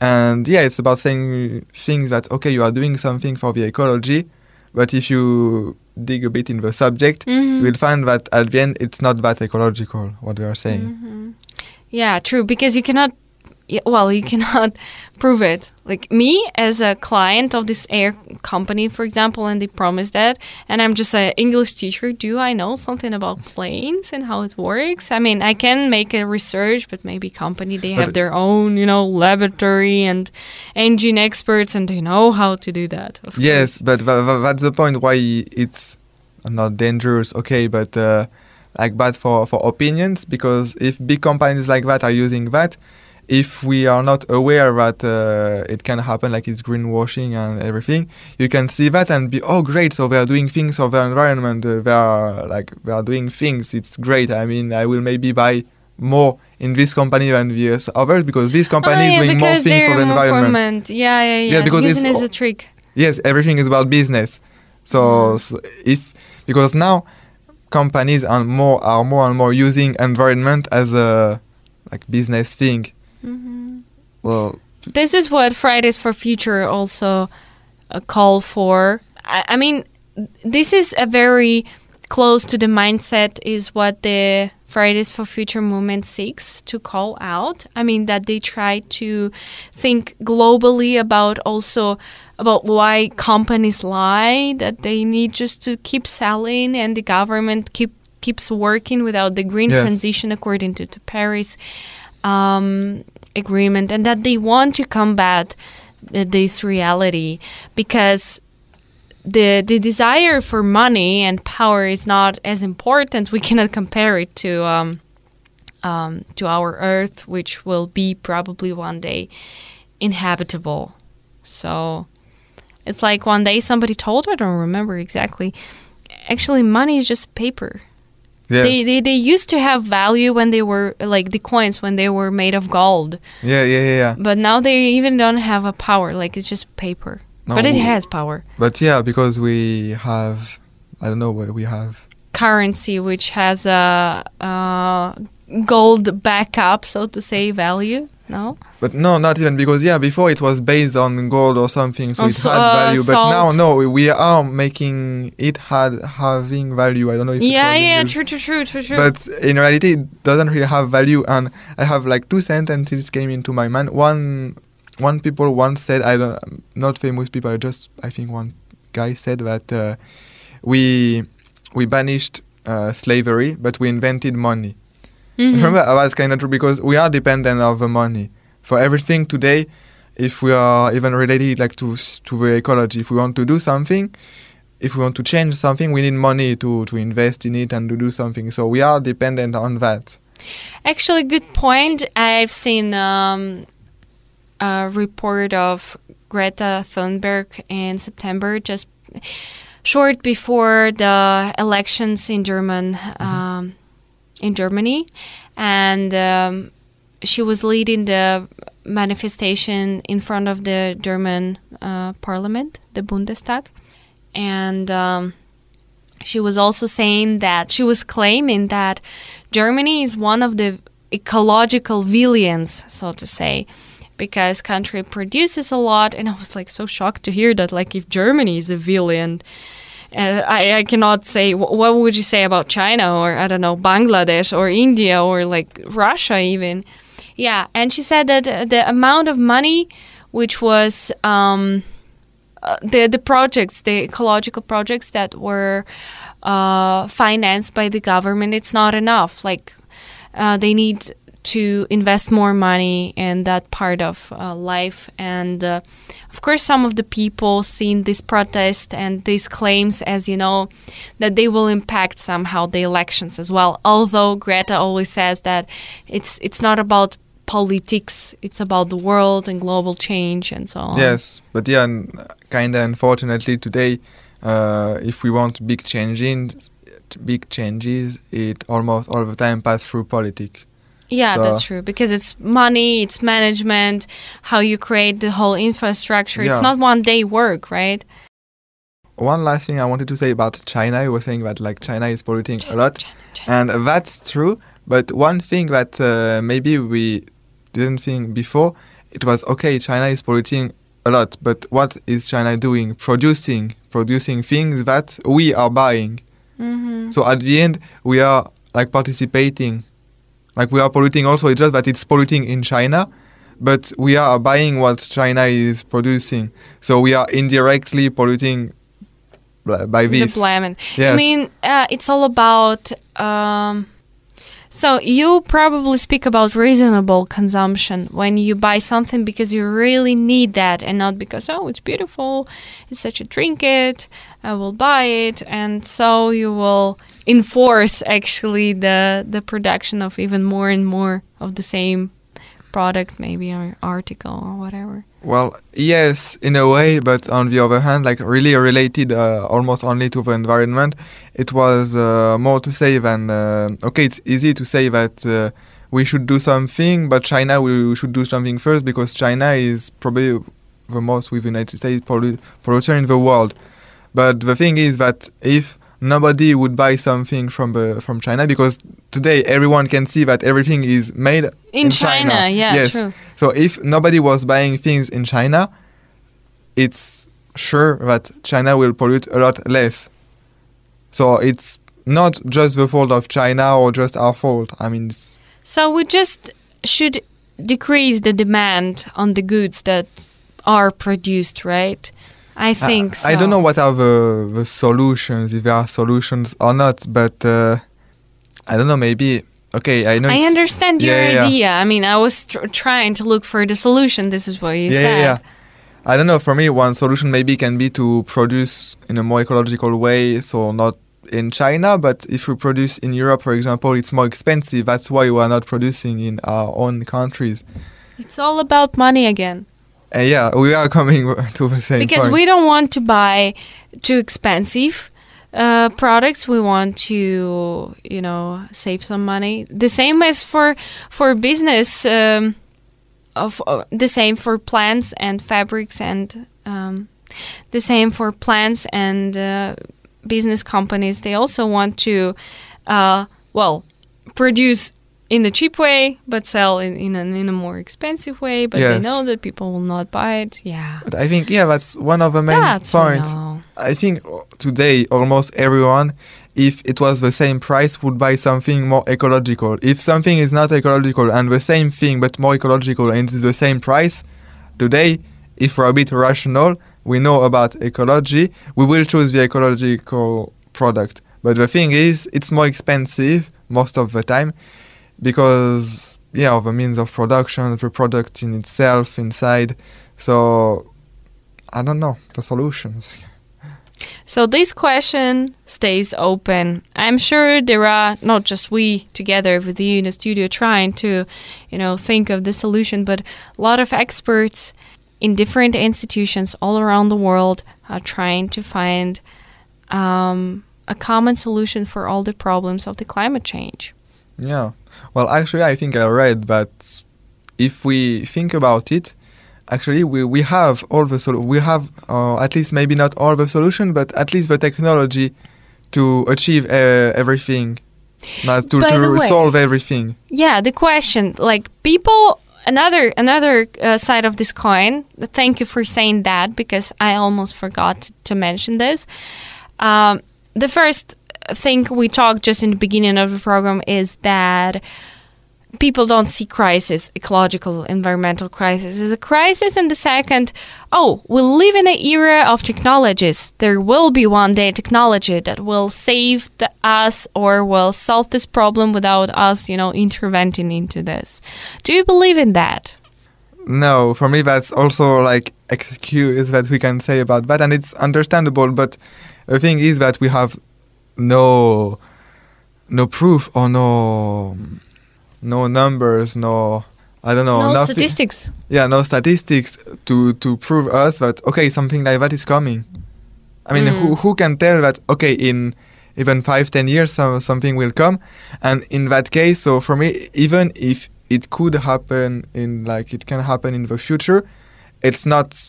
and yeah, it's about saying things that okay, you are doing something for the ecology, but if you dig a bit in the subject,
Mhm.
you will find that at the end it's not that ecological what they are saying.
Mhm. Yeah, true. Because you cannot, well, you cannot prove it. Like me as a client of this air company, for example, and they promise that, and I'm just an English teacher. Do I know something about planes and how it works? I mean, I can make a research, but maybe company they have their own, you know, laboratory and engine experts, and they know how to do that.
Yes,
course.
but tha- tha- that's the point why it's not dangerous, okay, but uh, like bad for, for opinions because if big companies like that are using that, if we are not aware that uh, it can happen, like it's greenwashing and everything, you can see that and be, oh, great, so they are doing things for the environment. Uh, they are like they are doing things. It's great. I mean, I will maybe buy more in this company than the others because this company
Ah,
is doing more things for the environment.
Yeah, yeah, yeah.
Yeah, because it's
Using it as
all-
a trick.
yes everything is about business so,
Mhm.
so if because now companies are more are more and more using environment as a like business thing well
This is what Fridays for Future also uh, call for. I, I mean, this is a very close to the mindset is what the Fridays for Future movement seeks to call out. I mean that they try to think globally about also about why companies lie that they need just to keep selling and the government keep keeps working without the green
Yes.
transition according to the Paris um, agreement and that they want to combat this reality because the the desire for money and power is not as important. We cannot compare it to um, um, to our Earth, which will be probably one day inhabitable. So it's like one day somebody told I don't remember exactly. Actually, money is just paper.
Yes
They, they they used to have value when they were like the coins when they were made of gold,
yeah yeah yeah, yeah.
but now they even don't have a power. Like it's just paper,
No,
but it has power.
but yeah because we have i don't know what we have
Currency which has a, uh gold backup, so to say, value. No,
but no not even because yeah before it was based on gold or something so it had
uh,
value but now no we- are making it had having value i don't know if
yeah, yeah, true, true, true, true, true.
But in reality, it doesn't really have value. And I have like two sentences came into my mind. One, one people once said, I don't, not famous people. I just, I think one guy said that uh, we we banished uh, slavery, but we invented money.
Mhm.
Remember, that was kind of true because we are dependent of the money for everything today. If we are even related like to to the ecology, if we want to do something, if we want to change something, we need money to to invest in it and to do something. So we are dependent on that.
Actually, good point. I've seen um, a report of Greta Thunberg in September, just short before the elections in German um, in Germany, and um, she was leading the manifestation in front of the German uh, Parliament, the Bundestag, and. Um, she was also saying that she was claiming that Germany is one of the ecological villains, so to say, because country produces a lot. And I was like so shocked to hear that, like, if Germany is a villain. Uh, I, I cannot say what would you say about China or I don't know Bangladesh or India or like Russia even? Yeah and she said that uh, the amount of money which was um, uh, the the projects the ecological projects that were uh, financed by the government it's not enough. Like uh, they need to invest more money in that part of uh, life. And uh, of course, some of the people seen this protest and these claims as, you know, that they will impact somehow the elections as well. Although Greta always says that it's it's not about politics, it's about the world and global change and so on.
Yes, but yeah, kind of unfortunately today, uh, if we want big changes, big changes, it almost all the time pass through politics.
Yeah, so that's true because it's money, it's management, how you create the whole infrastructure. Yeah. It's not one day work, right?
One last thing I wanted to say about China. You were saying that like China is polluting China, a lot, China, China. and that's true. But one thing that uh, maybe we didn't think before, it was okay. China is polluting a lot, but what is China doing? Producing, producing things that we are buying. Mm-hmm. So at the end, we are like participating like we are polluting also, it's just that it's polluting in China, but we are buying what China is producing. So we are indirectly polluting by this.
The. Yes. I mean, uh, it's all about. Um, so you probably speak about reasonable consumption when you buy something because you really need that and not because oh it's beautiful, it's such a trinket, I will buy it, and so you will enforce actually the the production of even more and more of the same product, maybe or article or whatever.
Well, yes, in a way, but on the other hand, like really related uh, almost only to the environment, it was uh, more to say than uh, okay, it's easy to say that uh, we should do something, but China we should do something first because China is probably the most with the United States polluter in the world. But the thing is that if nobody would buy something from the, from China because today everyone can see that everything is made in,
in China. China. Yeah, yes. true.
So if nobody was buying things in China, it's sure that China will pollute a lot less. So it's not just the fault of China or just our fault. I mean,
so we just should decrease the demand on the goods that are produced, right? I think
uh,
so.
I don't know what are the, the solutions, if there are solutions or not, but uh, I don't know, maybe. Okay, I know.
I understand your yeah, idea. Yeah. I mean, I was tr- trying to look for the solution. This is what you
yeah,
said.
Yeah, I don't know. For me, one solution maybe can be to produce in a more ecological way, so not in China, but if we produce in Europe, for example, it's more expensive. That's why we are not producing in our own countries.
It's all about money again.
Uh, yeah, we are coming to the same
because
point.
we don't want to buy too expensive uh, products. We want to, you know, save some money. The same as for for business. Um, of uh, the same for plants and fabrics and um, the same for plants and uh, business companies. They also want to, uh, well, produce in a cheap way, but sell in in, an, in a more expensive way. But yes. they know that people will not buy it. Yeah.
But I think yeah, that's one of the main that's points. I think uh, today almost everyone, if it was the same price, would buy something more ecological. If something is not ecological and the same thing but more ecological and it's the same price, today, if we're a bit rational, we know about ecology, we will choose the ecological product. But the thing is, it's more expensive most of the time because yeah of a means of production the product in itself inside. So i don't know the solutions.
So this question stays open. I'm sure there are not just we together with you in the studio trying to you know think of the solution but a lot of experts in different institutions all around the world are trying to find um, a common solution for all the problems of the climate change.
Yeah well, actually, I think I read that if we think about it, actually we, we have all the sol- we have uh, at least maybe not all the solution, but at least the technology to achieve uh, everything, not to, to
way-
solve everything.
Yeah, the question, like people, another another uh, side of this coin. Thank you for saying that because I almost forgot to mention this. Um, the first thing we talked just in the beginning of the program is that people don't see crisis, ecological, environmental crisis as a crisis. And the second, oh, we live in an era of technologies. There will be one day technology that will save the, us or will solve this problem without us, you know, intervening into this. Do you believe in that?
No, for me that's also like excuse that we can say about that, and it's understandable. But the thing is that we have no no proof or no no numbers, no I don't know,
no
nothing.
statistics.
Yeah, no statistics to to prove us that okay, something like that is coming. I mean,
Mm.
who who can tell that okay in even five ten years some, something will come, and in that case, so for me, even if it could happen in like it can happen in the future, it's not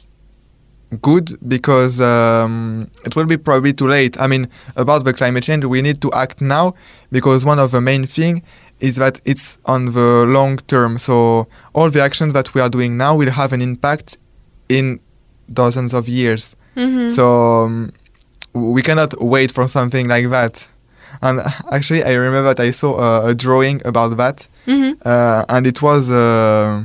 good because um, it will be probably too late. I mean, about the climate change, we need to act now because one of the main thing is that it's on the long term. So all the actions that we are doing now will have an impact in dozens of years.
Mm-hmm.
So um, we cannot wait for something like that. And actually, I remember that I saw a, a drawing about that,
hmm
uh, and it was uh,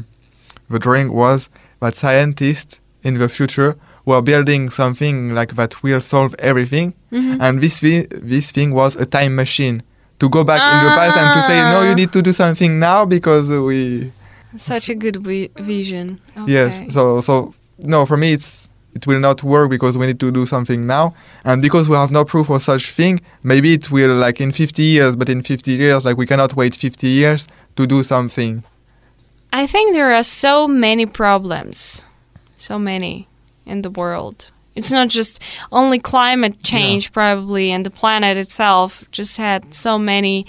the drawing was that scientists in the future were building something like that will solve everything,
hmm
and this thi- this thing was a time machine to go back in the past and to say no,
Ah.
you need to do something now because we
Such a good vi- vision. Okay.
Yes. So so no, for me it's it will not work because we need to do something now, and because we have no proof of such thing, maybe it will like in 50 years. But in 50 years, like we cannot wait 50 years to do something.
I think there are so many problems, so many in the world. It's not just only climate change, probably, and the planet itself just had so many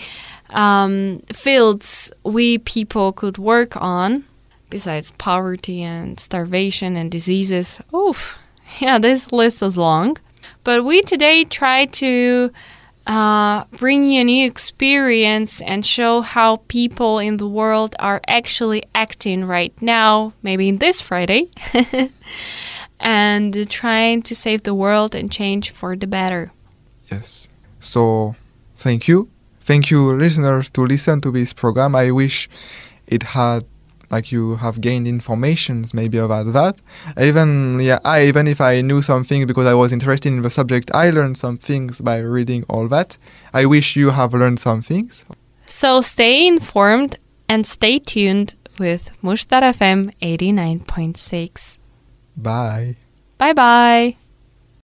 um, fields we people could work on, besides poverty and starvation and diseases. Oof, yeah, this list is long. But we today try to uh, bring you a new experience and show how people in the world are actually acting right now, maybe in this Friday, and trying to save the world and change for the better.
Yes. So thank you, thank you, listeners, to listen to this program. I wish it had like you have gained informations maybe about that. Even yeah, I even if I knew something because I was interested in the subject, I learned some things by reading all that. I wish you have learned some things.
So stay informed and stay tuned with Mushtar FM 89.6.
Bye.
Bye bye.